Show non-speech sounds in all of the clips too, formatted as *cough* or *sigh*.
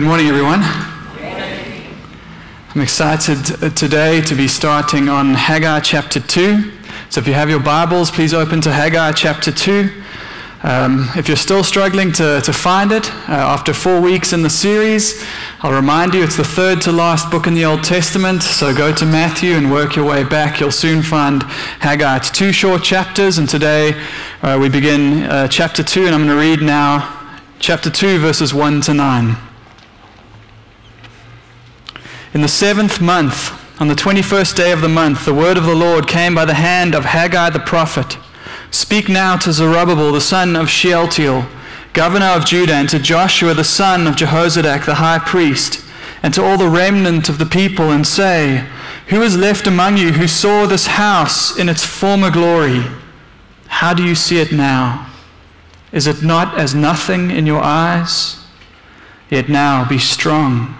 Good morning, everyone. I'm excited today to be starting on Haggai chapter 2. So if you have your Bibles, please open to Haggai chapter 2. Um, if you're still struggling to, to find it, uh, after four weeks in the series, I'll remind you it's the third to last book in the Old Testament. So go to Matthew and work your way back. You'll soon find Haggai. It's two short chapters, and today uh, we begin uh, chapter 2, and I'm going to read now chapter 2, verses 1 to 9. In the seventh month, on the 21st day of the month, the word of the Lord came by the hand of Haggai the prophet. Speak now to Zerubbabel, the son of Shealtiel, governor of Judah, and to Joshua, the son of Jehozadak, the high priest, and to all the remnant of the people, and say, Who is left among you who saw this house in its former glory? How do you see it now? Is it not as nothing in your eyes? Yet now be strong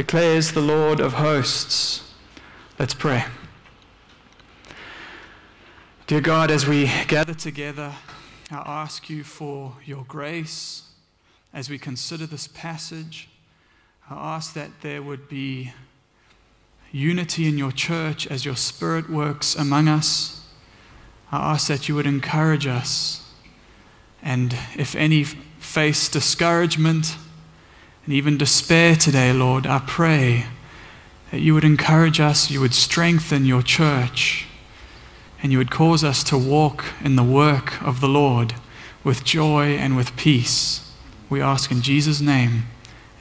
declares the Lord of hosts. Let's pray. Dear God, as we gather together, I ask you for your grace as we consider this passage. I ask that there would be unity in your church as your Spirit works among us. I ask that you would encourage us. And if any face discouragement, and even despair today, Lord, I pray that you would encourage us, you would strengthen your church, and you would cause us to walk in the work of the Lord with joy and with peace. We ask in Jesus' name.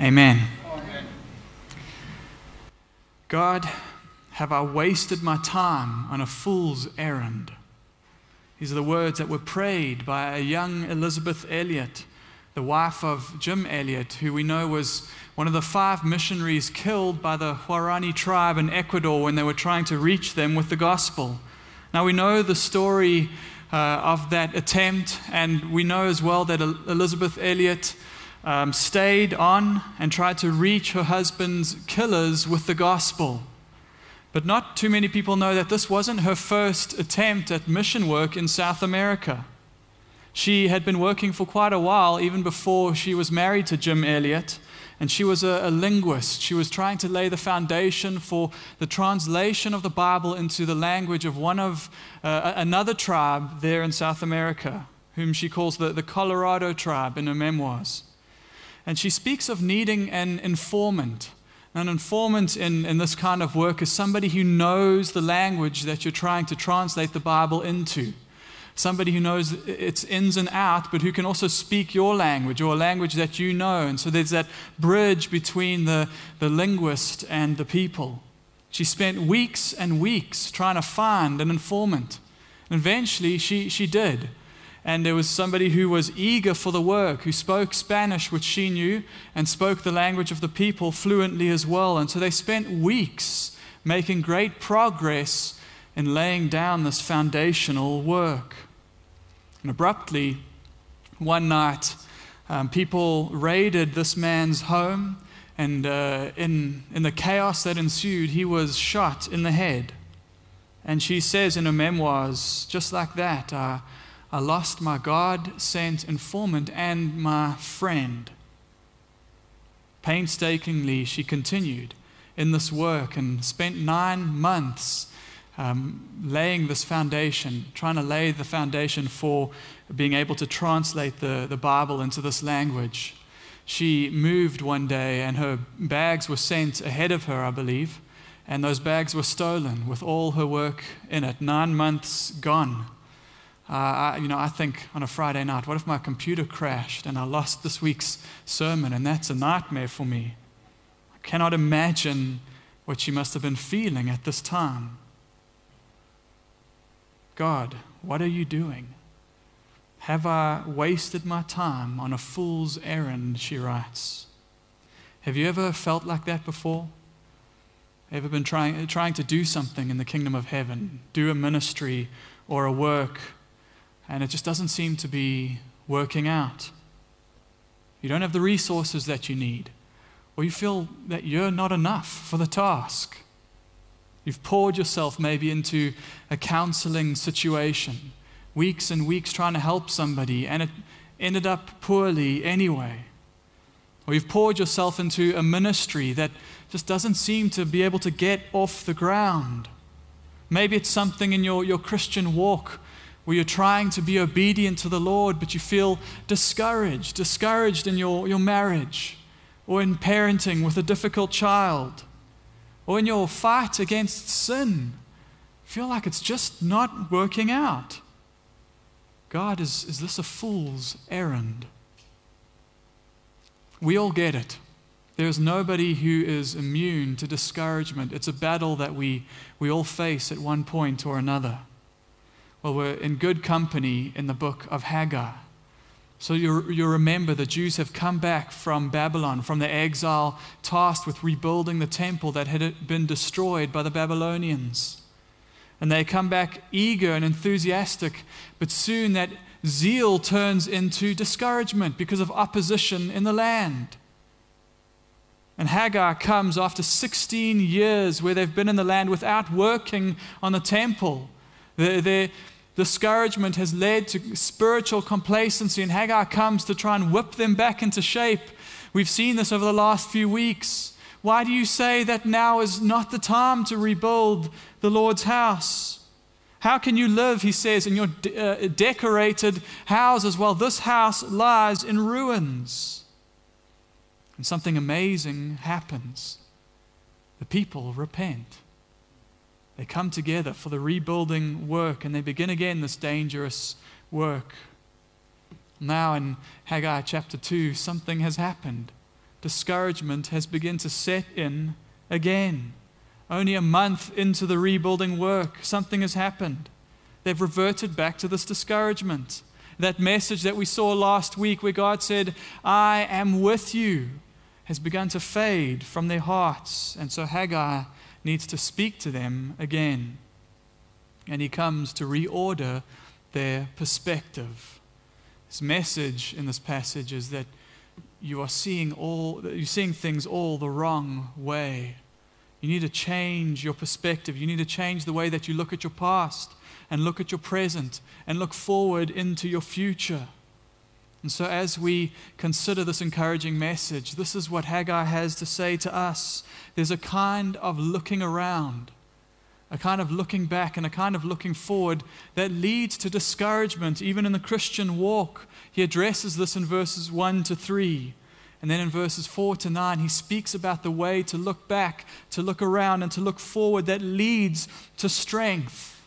Amen. God, have I wasted my time on a fool's errand? These are the words that were prayed by a young Elisabeth Elliot the wife of Jim Elliot, who we know was one of the five missionaries killed by the Huaorani tribe in Ecuador when they were trying to reach them with the gospel. Now, we know the story uh, of that attempt, and we know as well that Elisabeth Elliot um, stayed on and tried to reach her husband's killers with the gospel. But not too many people know that this wasn't her first attempt at mission work in South America. She had been working for quite a while, even before she was married to Jim Elliot, and she was a, a, linguist. She was trying to lay the foundation for the translation of the Bible into the language of one of uh, another tribe there in South America, whom she calls the, the Colorado tribe in her memoirs. And she speaks of needing an informant. An informant in, in this kind of work is somebody who knows the language that you're trying to translate the Bible into somebody who knows its ins and outs, but who can also speak your language or a language that you know. And so there's that bridge between the, the linguist and the people. She spent weeks and weeks trying to find an informant. And eventually she, she did. And there was somebody who was eager for the work, who spoke Spanish, which she knew, and spoke the language of the people fluently as well. And so they spent weeks making great progress in laying down this foundational work. And abruptly, one night, um, people raided this man's home, and uh, in, in the chaos that ensued, he was shot in the head. And she says in her memoirs, just like that, uh, I lost my God sent informant and my friend. Painstakingly, she continued in this work and spent nine months um, laying this foundation, trying to lay the foundation for being able to translate the, the Bible into this language. She moved one day and her bags were sent ahead of her, I believe, and those bags were stolen with all her work in it. Nine months gone. Uh, I, you know, I think on a Friday night, what if my computer crashed and I lost this week's sermon, and that's a nightmare for me? I cannot imagine what she must have been feeling at this time. God, what are you doing? Have I wasted my time on a fool's errand? She writes. Have you ever felt like that before? Ever been trying, trying to do something in the kingdom of heaven, do a ministry or a work, and it just doesn't seem to be working out? You don't have the resources that you need, or you feel that you're not enough for the task. You've poured yourself maybe into a counseling situation weeks and weeks trying to help somebody, and it ended up poorly anyway. Or you've poured yourself into a ministry that just doesn't seem to be able to get off the ground. Maybe it's something in your, your Christian walk where you're trying to be obedient to the Lord, but you feel discouraged, discouraged in your, your marriage, or in parenting with a difficult child, or in your fight against sin. Feel like it's just not working out. God, is, is this a fool's errand? We all get it. There's nobody who is immune to discouragement. It's a battle that we, we all face at one point or another. Well, we're in good company in the book of Haggai. So you, you remember the Jews have come back from Babylon, from the exile, tasked with rebuilding the temple that had been destroyed by the Babylonians. And they come back eager and enthusiastic, but soon that zeal turns into discouragement because of opposition in the land. And Haggai comes after 16 years where they've been in the land without working on the temple. Their, their discouragement has led to spiritual complacency, and Haggai comes to try and whip them back into shape. We've seen this over the last few weeks. Why do you say that now is not the time to rebuild the Lord's house? How can you live, he says, in your de- uh, decorated houses while this house lies in ruins? And something amazing happens. The people repent. They come together for the rebuilding work and they begin again this dangerous work. Now, in Haggai chapter 2, something has happened discouragement has begun to set in again. Only a month into the rebuilding work, something has happened. They've reverted back to this discouragement. That message that we saw last week, where God said, I am with you, has begun to fade from their hearts. And so Haggai needs to speak to them again. And he comes to reorder their perspective. His message in this passage is that you are seeing all you're seeing things all the wrong way. You need to change your perspective. You need to change the way that you look at your past and look at your present and look forward into your future. And so, as we consider this encouraging message, this is what Haggai has to say to us. There's a kind of looking around, a kind of looking back, and a kind of looking forward that leads to discouragement, even in the Christian walk. He addresses this in verses 1 to 3. And then in verses 4 to 9, he speaks about the way to look back, to look around, and to look forward that leads to strength.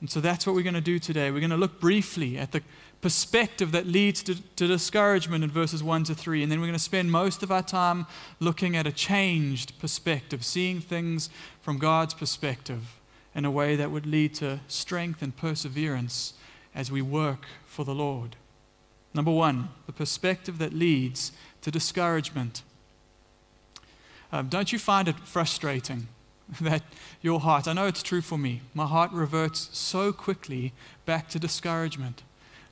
And so that's what we're going to do today. We're going to look briefly at the perspective that leads to, to, discouragement in verses 1 to 3. And then we're going to spend most of our time looking at a changed perspective, seeing things from God's perspective in a way that would lead to strength and perseverance as we work for the Lord. Number one, the perspective that leads to discouragement. Um, don't you find it frustrating *laughs* that your heart, I know it's true for me, my heart reverts so quickly back to discouragement.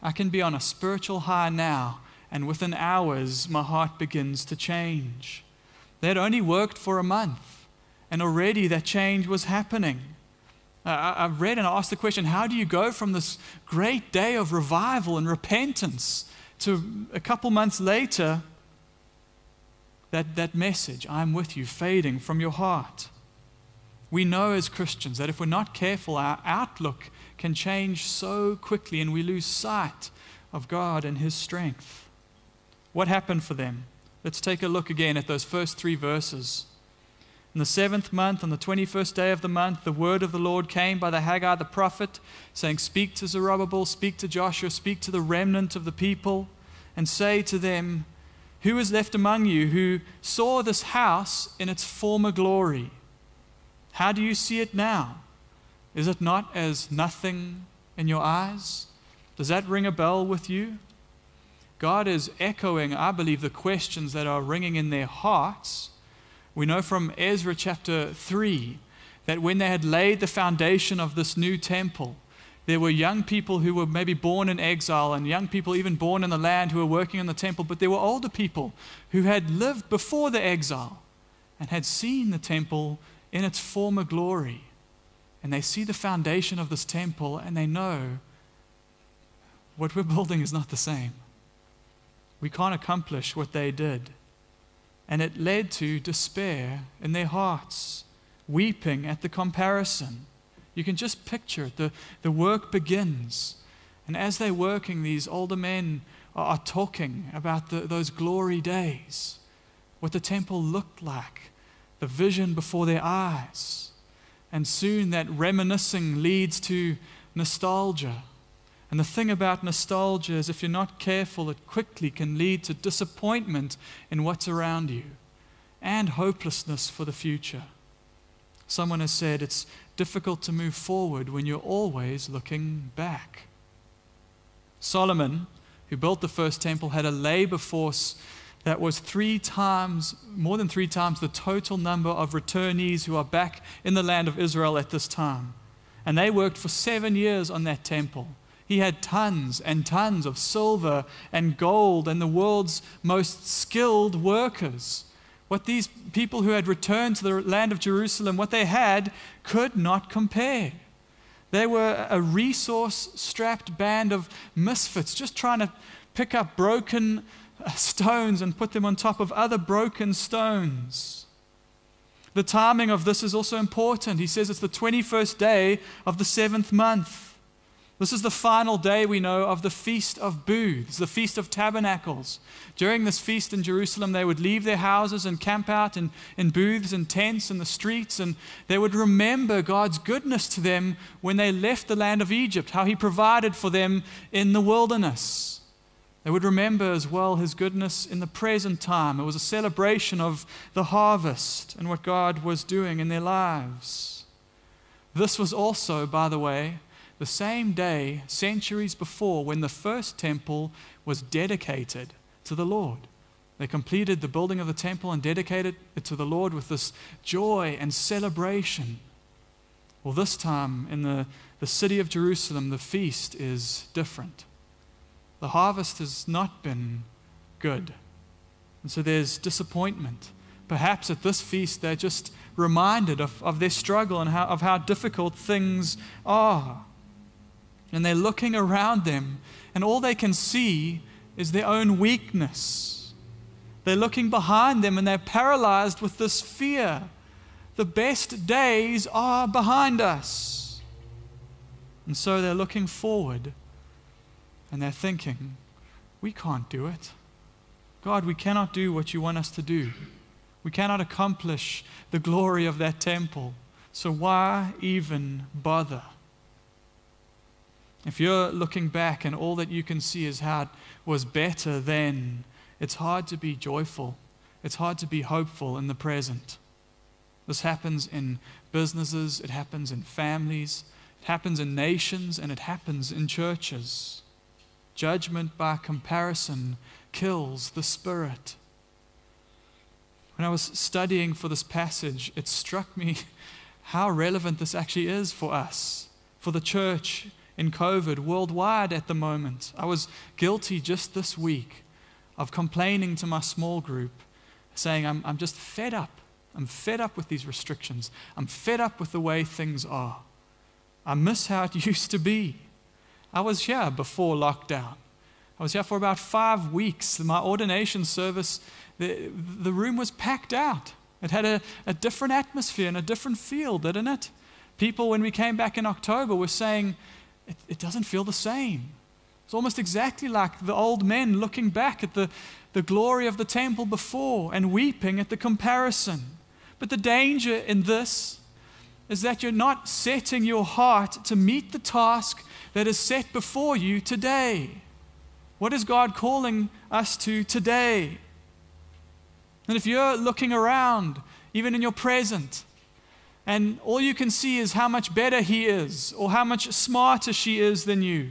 I can be on a spiritual high now, and within hours, my heart begins to change. They had only worked for a month, and already that change was happening. Uh, I've read and I asked the question how do you go from this great day of revival and repentance to a couple months later, that, that message, I'm with you, fading from your heart? We know as Christians that if we're not careful, our outlook can change so quickly and we lose sight of God and His strength. What happened for them? Let's take a look again at those first three verses. In the seventh month, on the 21st day of the month, the word of the Lord came by the Haggai the prophet, saying, Speak to Zerubbabel, speak to Joshua, speak to the remnant of the people, and say to them, Who is left among you who saw this house in its former glory? How do you see it now? Is it not as nothing in your eyes? Does that ring a bell with you? God is echoing, I believe, the questions that are ringing in their hearts we know from Ezra chapter 3 that when they had laid the foundation of this new temple, there were young people who were maybe born in exile and young people even born in the land who were working in the temple, but there were older people who had lived before the exile and had seen the temple in its former glory. And they see the foundation of this temple and they know what we're *laughs* building is not the same. We can't accomplish what they did and it led to despair in their hearts, weeping at the comparison. You can just picture it. The, the work begins. And as they're working, these older men are, are talking about the, those glory days, what the temple looked like, the vision before their eyes. And soon that reminiscing leads to nostalgia and the thing about nostalgia is, if you're not careful, it quickly can lead to disappointment in what's around you and hopelessness for the future. Someone has said it's difficult to move forward when you're always looking back. Solomon, who built the first temple, had a labor force that was three times, more than three times, the total number of returnees who are back in the land of Israel at this time. And they worked for seven years on that temple. He had tons and tons of silver and gold and the world's most skilled workers. What these people who had returned to the land of Jerusalem, what they had, could not compare. They were a resource strapped band of misfits, just trying to pick up broken Uh, stones and put them on top of other broken stones. The timing of this is also important. He says it's the 21st day of the seventh month. This is the final day we know of the Feast of Booths, the Feast of Tabernacles. During this feast in Jerusalem, they would leave their houses and camp out in, in booths and tents in the streets, and they would remember God's goodness to them when they left the land of Egypt, how He provided for them in the wilderness. They would remember as well His goodness in the present time. It was a celebration of the harvest and what God was doing in their lives. This was also, by the way, the same day, centuries before, when the first temple was dedicated to the Lord. They completed the building of the temple and dedicated it to the Lord with this joy and celebration. Well, this time in the, the city of Jerusalem, the feast is different. The harvest has not been good. And so there's disappointment. Perhaps at this feast, they're just reminded of, of their struggle and how, of how difficult things are. And they're looking around them, and all they can see is their own weakness. They're looking behind them, and they're paralyzed with this fear. The best days are behind us. And so they're looking forward, and they're thinking, we can't do it. God, we cannot do what you want us to do. We cannot accomplish the glory of that temple. So why even bother? If you're looking back and all that you can see is how it was better then, it's hard to be joyful. It's hard to be hopeful in the present. This happens in businesses, it happens in families, it happens in nations, and it happens in churches. Judgment by comparison kills the spirit. When I was studying for this passage, it struck me *laughs* how relevant this actually is for us, for the church in COVID worldwide at the moment. I was guilty just this week of complaining to my small group, saying, I'm, I'm just fed up. I'm fed up with these restrictions. I'm fed up with the way things are. I miss how it *laughs* used to be. I was here before lockdown. I was here for about five weeks. My ordination service, the, the room was packed out. It had a, a different atmosphere and a different feel, didn't it? People, when we came back in October, were saying, it, it doesn't feel the same. It's almost exactly like the old men looking back at the, the glory of the temple before and weeping at the comparison. But the danger in this is that you're not setting your heart to meet the task that is set before you today. What is God calling us to today? And if you're looking around, even in your present, and all you can see is how much better he is or how much smarter she is than you,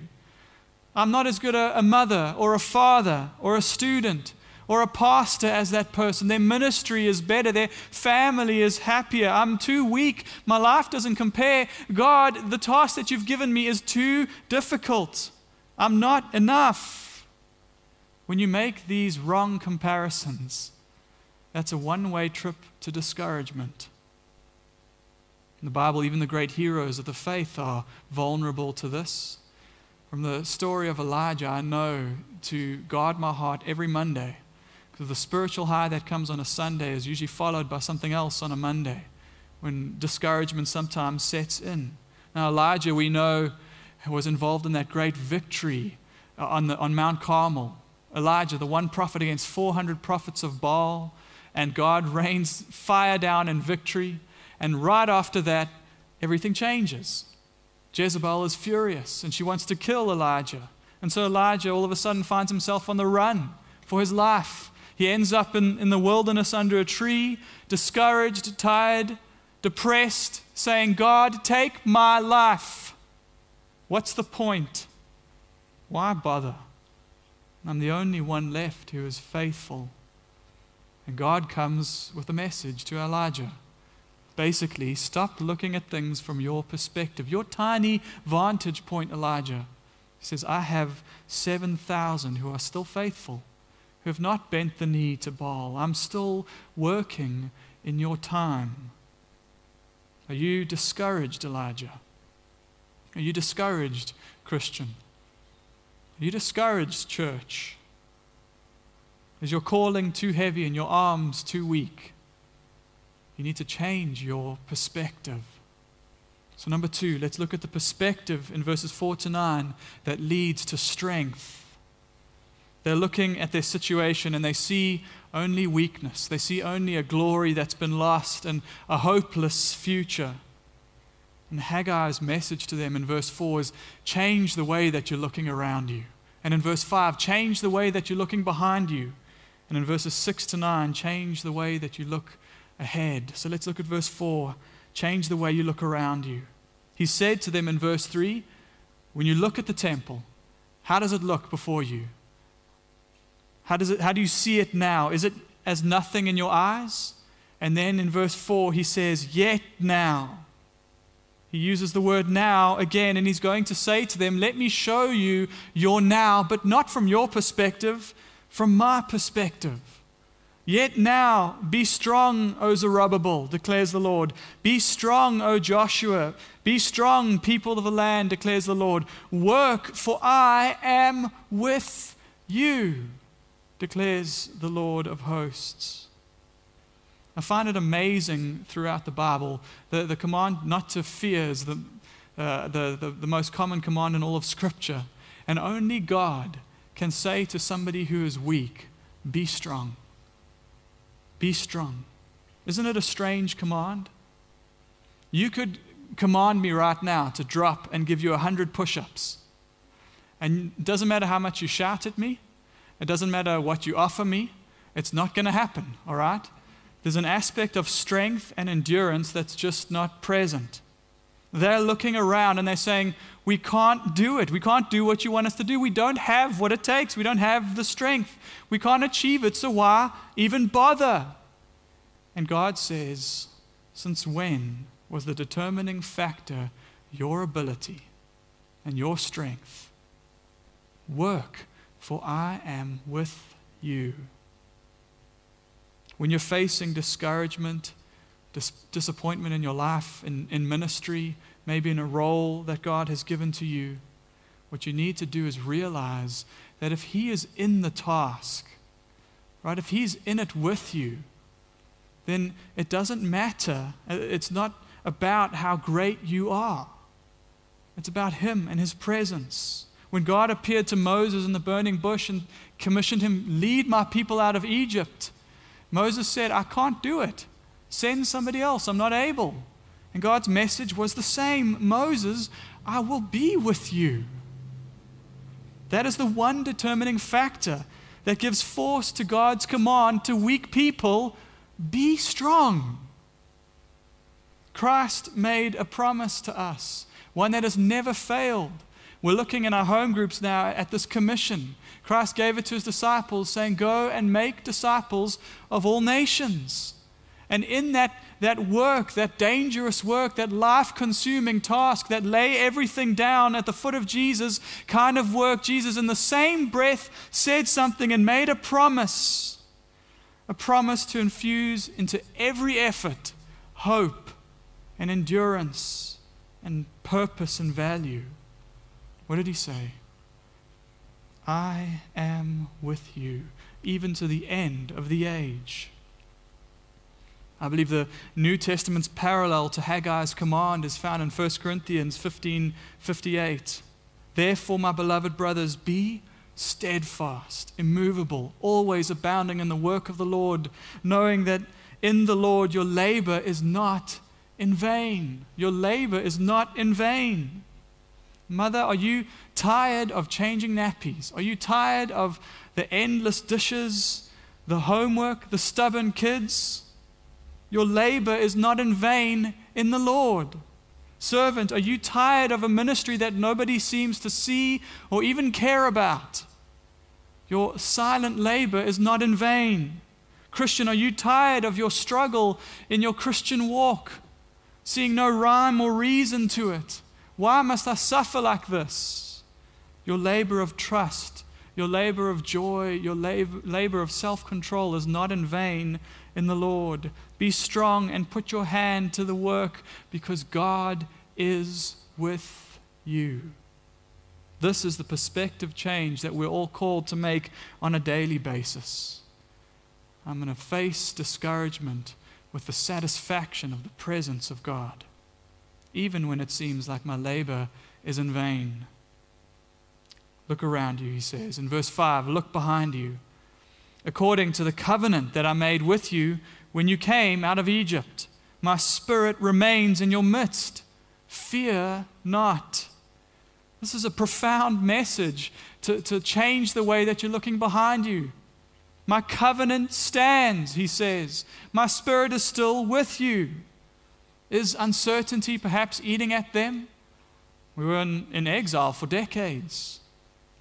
I'm not as good a, a mother or a father or a student or a pastor as that person. Their ministry is better. Their family is happier. I'm too weak. My life doesn't compare. God, the task that you've given me is too difficult. I'm not enough. When you make these wrong comparisons, that's a one way trip to discouragement. In the Bible, even the great heroes of the faith are vulnerable to this. From the story of Elijah, I know to guard my heart every Monday because the spiritual high that comes on a Sunday is usually followed by something else on a Monday when discouragement sometimes sets in. Now, Elijah, we know, was involved in that great victory uh, on, the, on Mount Carmel Elijah, the one prophet against 400 prophets of Baal, and God *laughs* rains fire down in victory. And right after that, everything changes. Jezebel is furious and she wants to kill Elijah. And so Elijah all of a sudden finds himself on the run for his life. He ends up in, in the wilderness under a tree, discouraged, tired, depressed, saying, God, take my life. What's the point? Why bother? I'm the only one left who is faithful. And God comes with a message to Elijah. Basically, stop looking at things from your perspective, your tiny vantage point, Elijah. He says, I have 7,000 who are still faithful, have not bent the knee to Baal. I'm still working in your time. Are you discouraged, Elijah? Are you discouraged, Christian? Are you discouraged, church? Is your calling too heavy and your arms too weak? You need to change your perspective. So, number two, let's look at the perspective in verses 4 to 9 that leads to strength. They're looking at their situation and they see only weakness. They see only a glory that's been lost and a hopeless future. And Haggai's message to them in verse 4 is change the way that you're looking around you. And in verse 5, change the way that you're looking behind you. And in verses 6 to 9, change the way that you look ahead. So let's look at verse 4. Change the way you look around you. He said to them in verse 3 When you look at the temple, how does it look before you? How, does it, how do you see it now? Is it as nothing in your eyes? And then in verse 4, he says, Yet now. He uses the word now again, and he's going to say to them, Let me show you your now, but not from your perspective, from my perspective. Yet now, be strong, O Zerubbabel, declares the Lord. Be strong, O Joshua. Be strong, people of the land, declares the Lord. Work, for I am with you, declares the Lord of hosts. I find it amazing throughout the Bible. The, the command not to fear is the, uh, the, the, the most common command in all of Scripture. And only God can say to somebody who is weak, Be strong. Be strong. Isn't it a strange command? You could command me right now to drop and give you a hundred push ups. And it doesn't matter how much you shout at me, it doesn't matter what you offer me, it's not going to happen, all right? There's an aspect of strength and endurance that's just not present. They're looking around and they're saying, We can't do it. We can't do what you want us to do. We don't have what it takes. We don't have the strength. We can't achieve it. So why even bother? And God says, Since when was the determining factor your ability and your strength? Work, for I am with you. When you're facing discouragement, dis- disappointment in your life, in, in ministry, maybe in a role that God has given to you, what you need to do is realize that if He is in the task, right, if He's in it with you, then it doesn't matter. Uh, it's not about how great you are, it's about Him and His presence. When God appeared to Moses in the burning bush and commissioned him, Lead my people out of Egypt, Moses said, I can't do it. Send somebody else. I'm not able. And God's message was the same Moses, I will be with you. That is the one determining factor that gives force to God's command to weak people be strong. Christ made a promise to us, one that has never failed. We're looking in our home groups now at this commission. Christ gave it to his disciples, saying, Go and make disciples of all nations. And in that, that work, that dangerous work, that life consuming task, that lay everything down at the foot of Jesus kind of work, Jesus, in the same breath, said something and made a promise a promise to infuse into every effort hope and endurance and purpose and value. What did he say? I am with you, even to the end of the age. I believe the New Testament's parallel to Haggai's command is found in 1 Corinthians 15 58. Therefore, my beloved brothers, be steadfast, immovable, always abounding in the work of the Lord, knowing that in the Lord your labor is not in vain. Your labor is not in vain. Mother, are you tired of changing nappies? Are you tired of the endless dishes, the homework, the stubborn kids? Your labor is not in vain in the Lord. Servant, are you tired of a ministry that nobody seems to see or even care about? Your silent labor is not in vain. Christian, are you tired of your struggle in your Christian walk, seeing no rhyme or reason to it? Why must I suffer like this? Your labor of trust, your labor of joy, your labor, of self control is not in vain in the Lord. Be strong and put your hand to the work because God is with you. This is the perspective change that we're all called to make on a daily basis. I'm going to face discouragement with the satisfaction of the presence of God, even when it seems like my labor is in vain. Look around you, he says. In verse 5, look behind you. According to the covenant that I made with you when you came out of Egypt. My spirit remains in your midst. Fear not. This is a profound message to, to change the way that you're looking behind you. My covenant stands, he says. My spirit is still with you. Is uncertainty perhaps eating at them? We were in, in exile for decades.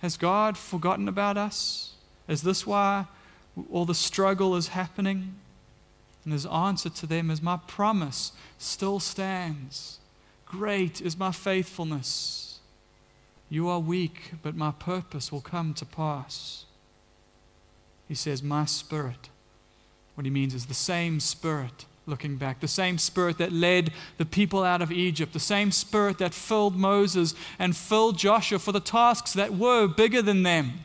Has God forgotten about us? Is this why all the struggle is happening? And his answer to them is, My promise still stands. Great is my faithfulness. You are weak, but my purpose will come to pass. He says, My spirit. What he means is the same spirit looking back, the same spirit that led the people out of Egypt, the same spirit that filled Moses and filled Joshua for the tasks that were bigger than them.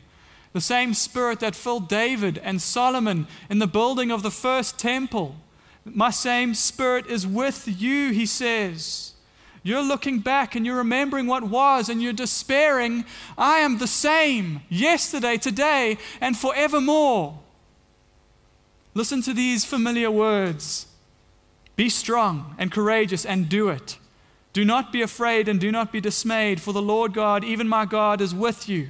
The same spirit that filled David and Solomon in the building of the first temple. My same spirit is with you, he says. You're looking back and you're remembering what was and you're despairing. I am the same yesterday, today, and forevermore. Listen to these familiar words Be strong and courageous and do it. Do not be afraid and do not be dismayed, for the Lord God, even my God, is with you.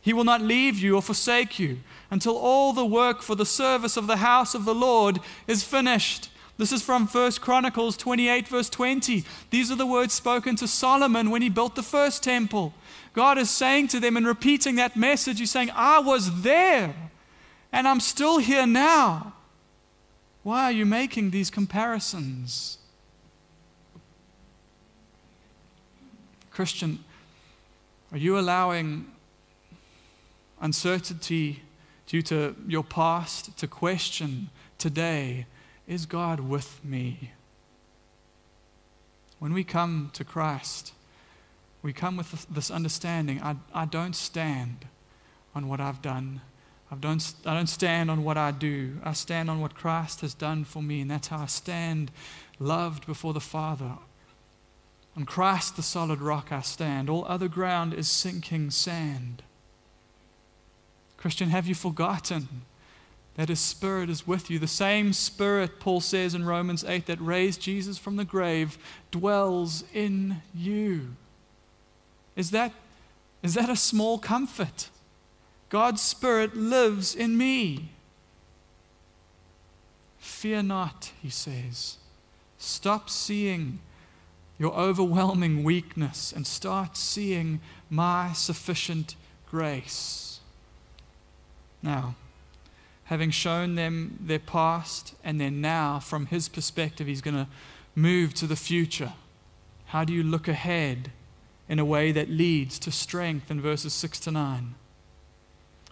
He will not leave you or forsake you until all the work for the service of the house of the Lord is finished. This is from 1 Chronicles 28, verse 20. These are the words spoken to Solomon when he built the first temple. God is saying to them and repeating that message, He's saying, I was there and I'm still here now. Why are you making these comparisons? Christian, are you allowing uncertainty due to your past to question today is God with me? When we come to Christ, we come with this understanding I, I don't stand on what I've done. I don't, I don't stand on what I do. I stand on what Christ has done for me, and that's how I stand loved before the Father. On Christ, the solid rock, I stand. All other ground is sinking sand. Christian, have you forgotten that his spirit is with you. The same spirit, Paul says in Romans 8, that raised Jesus from the grave dwells in you. Is that, is that a small comfort? God's spirit lives in me. Fear not, he says. Stop seeing your overwhelming weakness and start seeing my sufficient grace. Now, having shown them their past and their now, from his perspective, he's going to move to the future. How do you look ahead in a way that leads to strength in verses 6 to 9?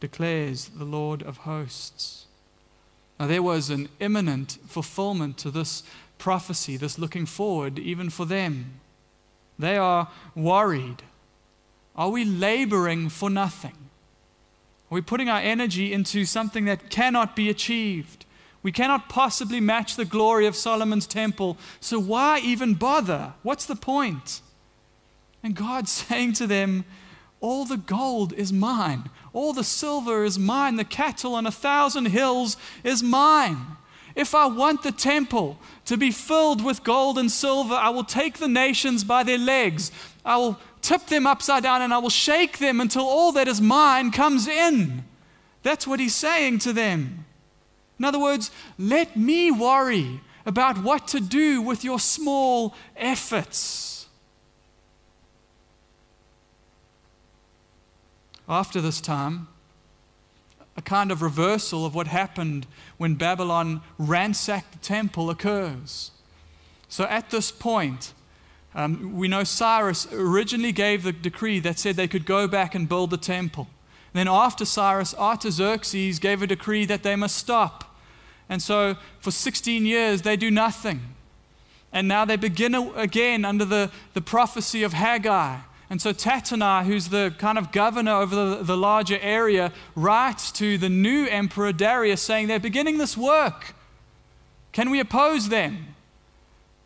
declares the Lord of hosts. Now, there was an imminent fulfillment to this prophecy, this looking forward, even for them. They are worried. Are we laboring for nothing? Are we putting our energy into something that cannot be achieved? We cannot possibly match the glory of Solomon's temple, so why even bother? What's the point? And God's *laughs* saying to them, All the gold is mine. All the silver is mine. The cattle on a thousand hills is mine. If I want the temple to be filled with gold and silver, I will take the nations by their legs. I will tip them upside down and I will shake them until all that is mine comes in. That's what he's saying to them. In other words, let me worry about what to do with your small efforts. After this time, a kind of reversal of what happened when Babylon ransacked the temple occurs. So at this point, um, we know Cyrus originally gave the decree that said they could go back and build the temple. And then after Cyrus, Artaxerxes gave a decree that they must stop. And so for 16 years, they do nothing. And now they begin again under the, the prophecy of Haggai. And so Tattenai, who's the kind of governor over the, the larger area, writes to the new emperor Darius saying, They're beginning this work. Can we oppose them?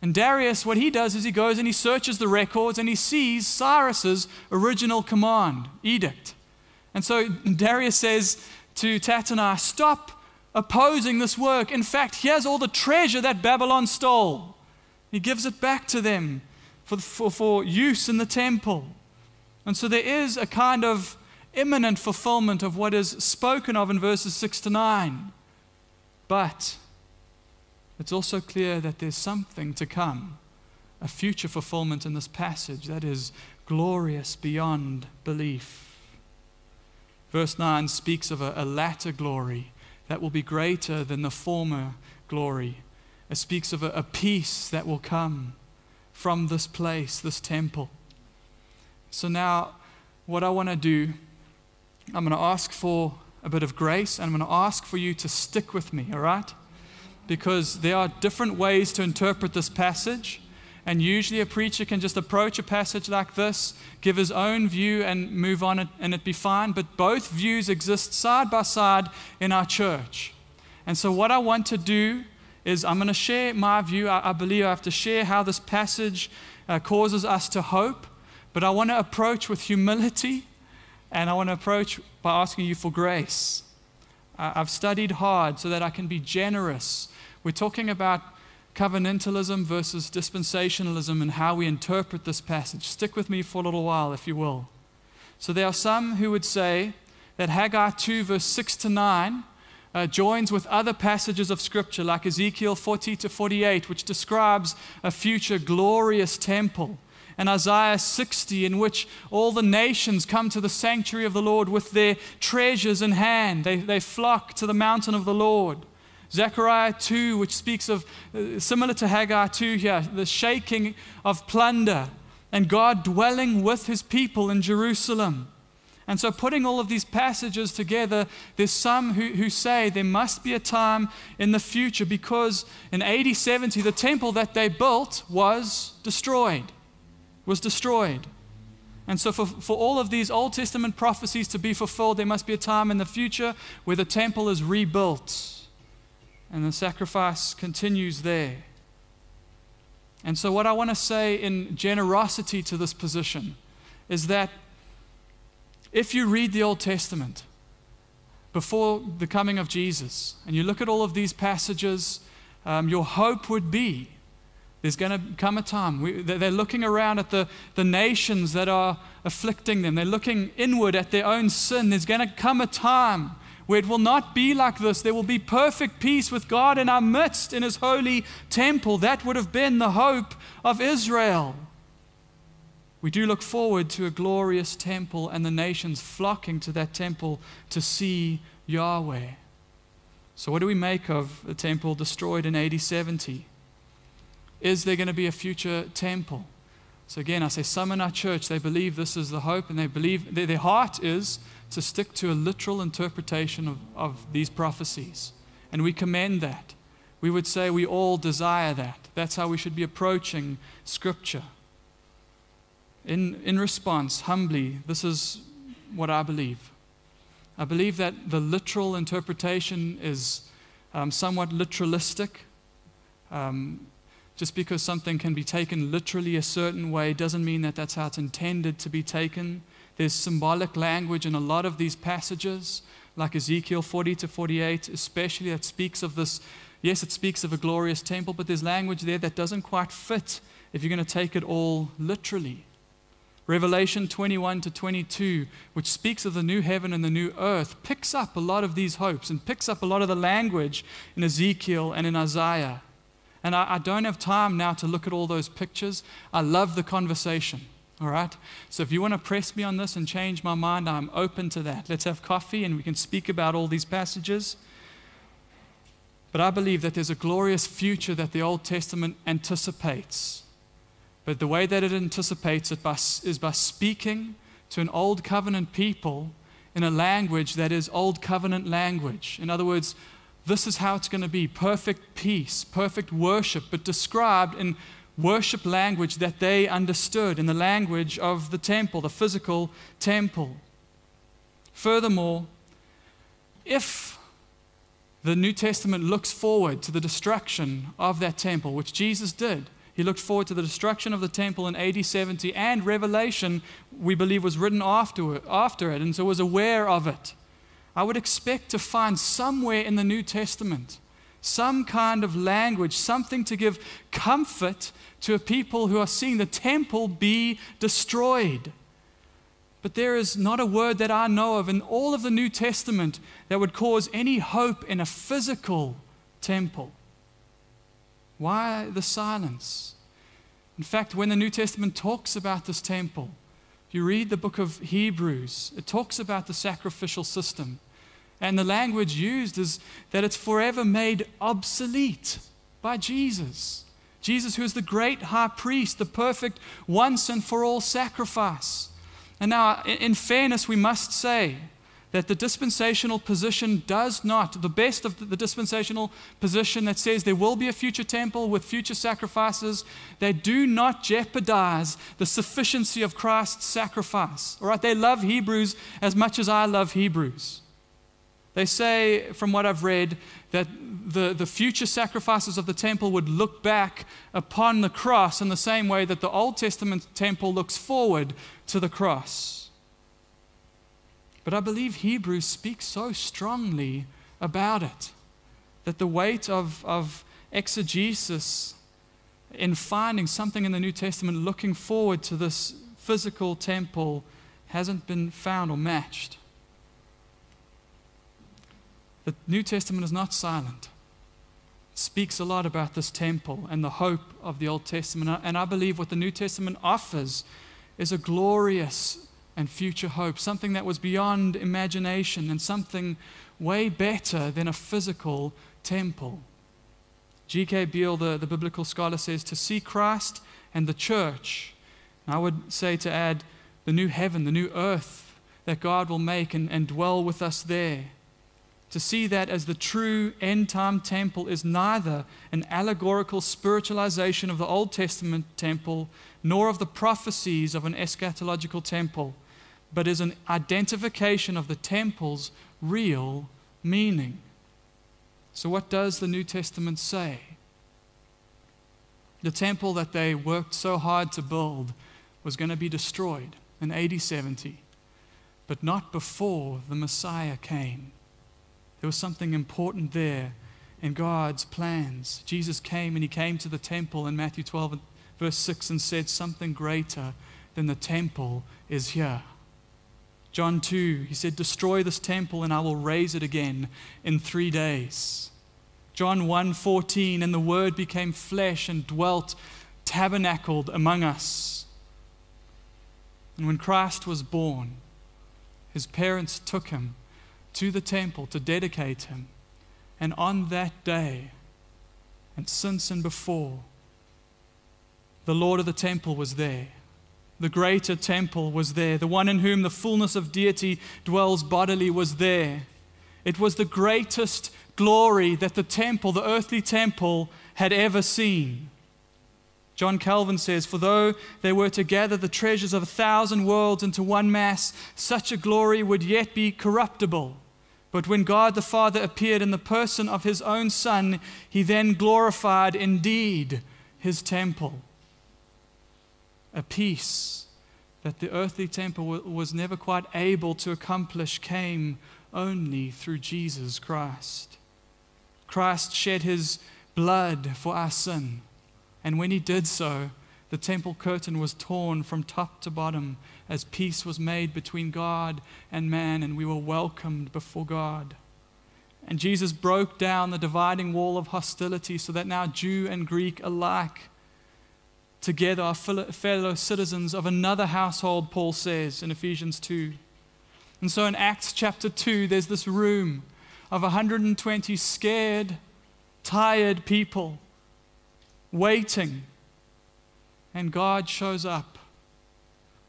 And Darius, what he does is he goes and he searches the records and he sees Cyrus's original command, edict. And so Darius says to Tattenai, Stop opposing this work. In fact, here's all the treasure that Babylon stole. He gives it back to them for, for, for use in the temple. And so there is a kind of imminent fulfillment of what is spoken of in verses 6 to 9. But it's also clear that there's something to come, a future fulfillment in this passage that is glorious beyond belief. Verse 9 speaks of a, a latter glory that will be greater than the former glory. It speaks of a, a peace that will come from this place, this temple. So now, what I want to do, I'm going to ask for a bit of grace, and I'm going to ask for you to stick with me, all right? Because there are different ways to interpret this passage. And usually, a preacher can just approach a passage like this, give his own view, and move on, and it'd be fine. But both views exist side by side in our church. And so, what I want to do is I'm going to share my view. I, I, believe I have to share how this passage uh, causes us to hope, but I want to approach with humility and I want to approach by asking you for grace. I, I've studied hard so that I can be generous. We're talking about covenantalism versus dispensationalism and how we interpret this passage. Stick with me for a little while, if you will. So, there are some who would say that Haggai 2, verse 6 to 9, uh, joins with other passages of Scripture, like Ezekiel 40 to 48, which describes a future glorious temple, and Isaiah 60, in which all the nations come to the sanctuary of the Lord with their treasures in hand. They, they flock to the mountain of the Lord. Zechariah 2, which speaks of, uh, similar to Haggai 2 here, the shaking of plunder and God dwelling with his people in Jerusalem. And so, putting all of these passages together, there's some who, who say there must be a time in the future because in AD 70, the temple that they built was destroyed. Was destroyed. And so, for, for all of these Old Testament prophecies to be fulfilled, there must be a time in the future where the temple is rebuilt and the sacrifice continues there. And so, what I want to say in generosity to this position is that if you read the Old Testament before the coming of Jesus and you look at all of these passages, um, your hope would be there's going to come a time. We, they're looking around at the, the nations that are afflicting them, they're looking inward at their own sin. There's going to come a time where it will not be like this. There will be perfect peace with God in our midst in His holy temple. That would have been the hope of Israel. We do look forward to a glorious temple and the nations flocking to that temple to see Yahweh. So, what do we make of the temple destroyed in AD 70? Is there going to be a future temple? So, again, I say some in our church, they believe this is the hope, and they believe their, heart is to stick to a literal interpretation of, of these prophecies. And we commend that. We would say we all desire that. That's how we should be approaching Scripture. In, in response, humbly, this is what I believe. I believe that the literal interpretation is um, somewhat literalistic. Um, just because something can be taken literally a certain way doesn't mean that that's how it's intended to be taken. There's symbolic language in a lot of these passages, like Ezekiel 40 to 48, especially that speaks of this. Yes, it speaks of a glorious temple, but there's language there that doesn't quite fit if you're going to take it all literally. Revelation 21 to 22, which speaks of the new heaven and the new earth, picks up a lot of these hopes and picks up a lot of the language in Ezekiel and in Isaiah. And I, I, don't have time now to look at all those pictures. I love the conversation. All right? So if you want to press me on this and change my mind, I'm open to that. Let's have coffee and we can speak about all these passages. But I believe that there's a glorious future that the Old Testament anticipates. But the way that it anticipates it by, is by speaking to an old covenant people in a language that is old covenant language. In other words, this is how it's going to be perfect peace, perfect worship, but described in worship language that they understood, in the language of the temple, the physical temple. Furthermore, if the New Testament looks forward to the destruction of that temple, which Jesus did, he looked forward to the destruction of the temple in AD 70, and Revelation, we believe, was written after it, after it and so was aware of it. I would expect to find somewhere in the New Testament some kind of language, something to give comfort to a people who are seeing the temple be destroyed. But there is not a word that I know of in all of the New Testament that would cause any hope in a physical temple. Why the silence? In fact, when the New Testament talks about this temple, if you read the book of Hebrews, it talks about the sacrificial system. And the language used is that it's forever made obsolete by Jesus. Jesus, who is the great high priest, the perfect once and for all sacrifice. And now, in fairness, we must say that the dispensational position does not, the best of the dispensational position that says there will be a future temple with future sacrifices, they do not jeopardize the sufficiency of Christ's sacrifice. All right, they love Hebrews as much as I love Hebrews. They say, from what I've read, that the, the future sacrifices of the temple would look back upon the cross in the same way that the Old Testament temple looks forward to the cross. But I believe Hebrews speaks so strongly about it that the weight of, of exegesis in finding something in the New Testament looking forward to this physical temple hasn't been found or matched. The New Testament is not silent. It speaks a lot about this temple and the hope of the Old Testament. And I believe what the New Testament offers is a glorious and future hope, something that was beyond imagination and something way better than a physical temple. G.K. Beale, the, the biblical scholar, says to see Christ and the church, and I would say to add the new heaven, the new earth that God will make and, and dwell with us there. To see that as the true end time temple is neither an allegorical spiritualization of the Old Testament temple nor of the prophecies of an eschatological temple, but is an identification of the temple's real meaning. So, what does the New Testament say? The temple that they worked so hard to build was going to be destroyed in AD 70, but not before the Messiah came. There was something important there in God's plans. Jesus came and he came to the temple in Matthew 12, verse 6, and said, Something greater than the temple is here. John 2, he said, Destroy this temple and I will raise it again in three days. John 1 14, and the Word became flesh and dwelt, tabernacled among us. And when Christ was born, his parents took him to the temple to dedicate him. And on that day, and since and before, the Lord of the temple was there. The greater temple was there. The one in whom the fullness of deity dwells bodily was there. It was the greatest glory that the temple, the earthly temple, had ever seen. John Calvin says, For though they were to gather the treasures of a thousand worlds into one mass, such a glory would yet be corruptible. But when God the Father appeared in the person of his own Son, he then glorified indeed his temple. A peace that the earthly temple was never quite able to accomplish came only through Jesus Christ. Christ shed his blood for our sin, and when he did so, the temple curtain was torn from top to bottom as peace was made between God and man, and we were welcomed before God. And Jesus broke down the dividing wall of hostility so that now Jew and Greek alike together are fellow citizens of another household, Paul says in Ephesians 2. And so in Acts chapter 2, there's this room of 120 scared, tired people waiting and God shows up.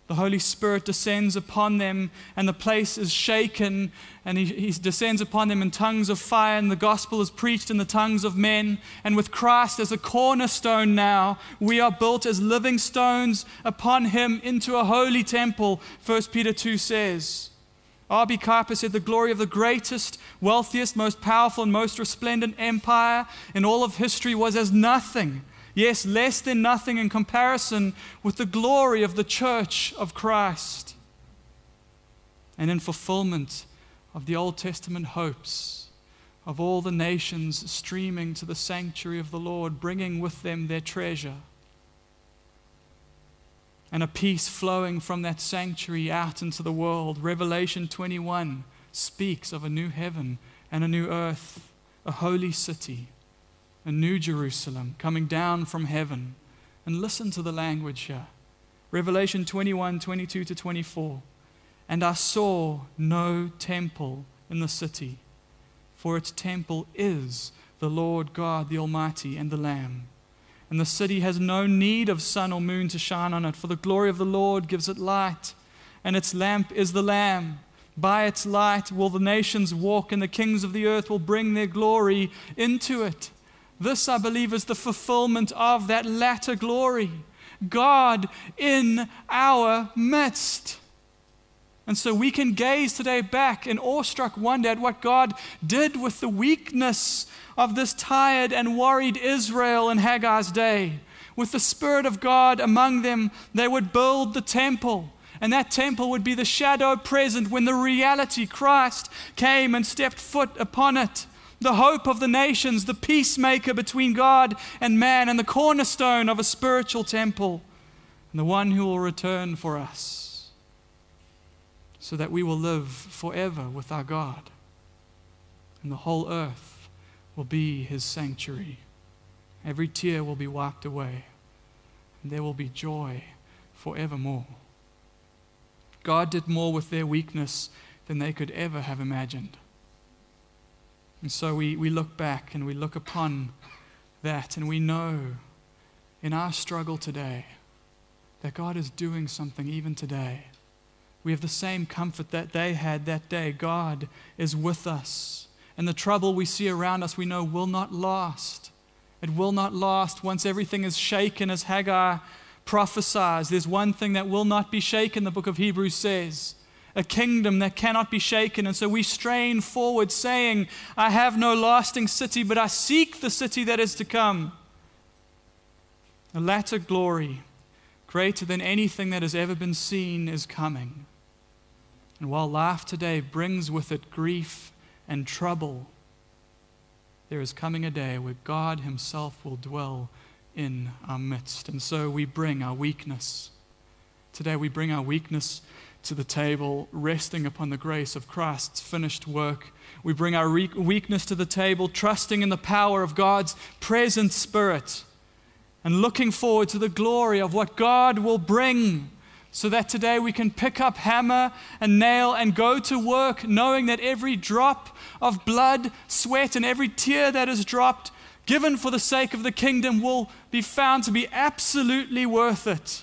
The Holy Spirit descends upon them, and the place is shaken, and he, he, descends upon them in tongues of fire, and the gospel is preached in the tongues of men. And with Christ as a cornerstone now, we are built as living stones upon him into a holy temple, 1 Peter 2 says. R.B. Kuiper said, The glory of the greatest, wealthiest, most powerful, and most resplendent empire in all of history was as nothing Yes, less than nothing in comparison with the glory of the church of Christ. And in fulfillment of the Old Testament hopes of all the nations streaming to the sanctuary of the Lord, bringing with them their treasure. And a peace flowing from that sanctuary out into the world. Revelation 21 speaks of a new heaven and a new earth, a holy city a new Jerusalem coming down from heaven. And listen to the language here Revelation 21 22 to 24. And I saw no temple in the city, for its temple is the Lord God, the Almighty, and the Lamb. And the city has no need of sun or moon to shine on it, for the glory of the Lord gives it light, and its lamp is the Lamb. By its light will the nations walk, and the kings of the earth will bring their glory into it. This, I believe, is the fulfillment of that latter glory. God in our midst. And so we can gaze today back in awestruck wonder at what God did with the weakness of this tired and worried Israel in Haggai's day. With the Spirit of God among them, they would build the temple. And that temple would be the shadow present when the reality, Christ, came and stepped foot upon it the hope of the nations, the peacemaker between God and man, and the cornerstone of a spiritual temple, and the one who will return for us, so that we will live forever with our God, and the whole earth will be his sanctuary. Every tear will be wiped away, and there will be joy forevermore. God did more with their weakness than they could ever have imagined. And so we, we look back and we look upon that and we know in our struggle today that God is doing something even today We have the same comfort that they had that day. God is with us. And the trouble we see around us, we know will not last. It will not last once everything is shaken, as Haggai prophesies. There's one thing that will not be shaken, the book of Hebrews says a kingdom that cannot be shaken. And so we strain forward, saying, I have no lasting city, but I seek the city that is to come. A latter glory, greater than anything that has ever been seen, is coming. And while life today brings with it grief and trouble, there is coming a day where God Himself will dwell in our midst. And so we bring our weakness. Today we bring our weakness to the table, resting upon the grace of Christ's finished work. We bring our weakness to the table, trusting in the power of God's present Spirit and looking forward to the glory of what God will bring so that today we can pick up hammer and nail and go to work knowing that every drop of blood, sweat, and every tear that is dropped, given for the sake of the kingdom, will be found to be absolutely worth it.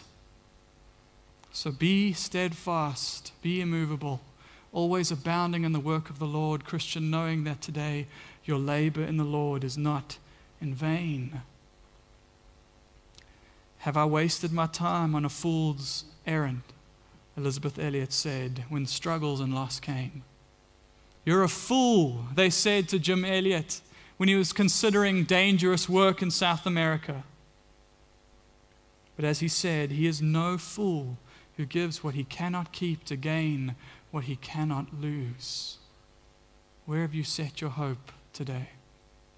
So be steadfast, be immovable, always abounding in the work of the Lord, Christian, knowing that today your labor in the Lord is not in vain. Have I wasted my time on a fool's errand, Elisabeth Elliot said when struggles and loss came. You're a fool, they said to Jim Elliot when he was considering dangerous work in South America. But as he said, he is no fool who gives what he cannot keep to gain what he cannot lose. Where have you set your hope today?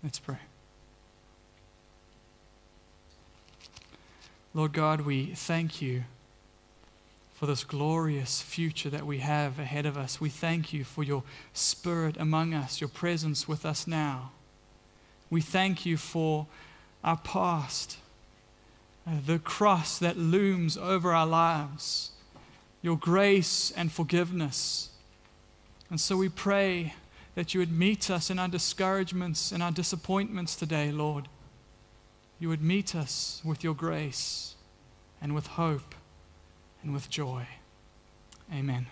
Let's pray. Lord God, we thank you for this glorious future that we have ahead of us. We thank you for your spirit among us, your presence with us now. We thank you for our past, the cross that looms over our lives, your grace and forgiveness. And so we pray that you would meet us in our discouragements and our disappointments today, Lord. You would meet us with your grace and with hope and with joy. Amen.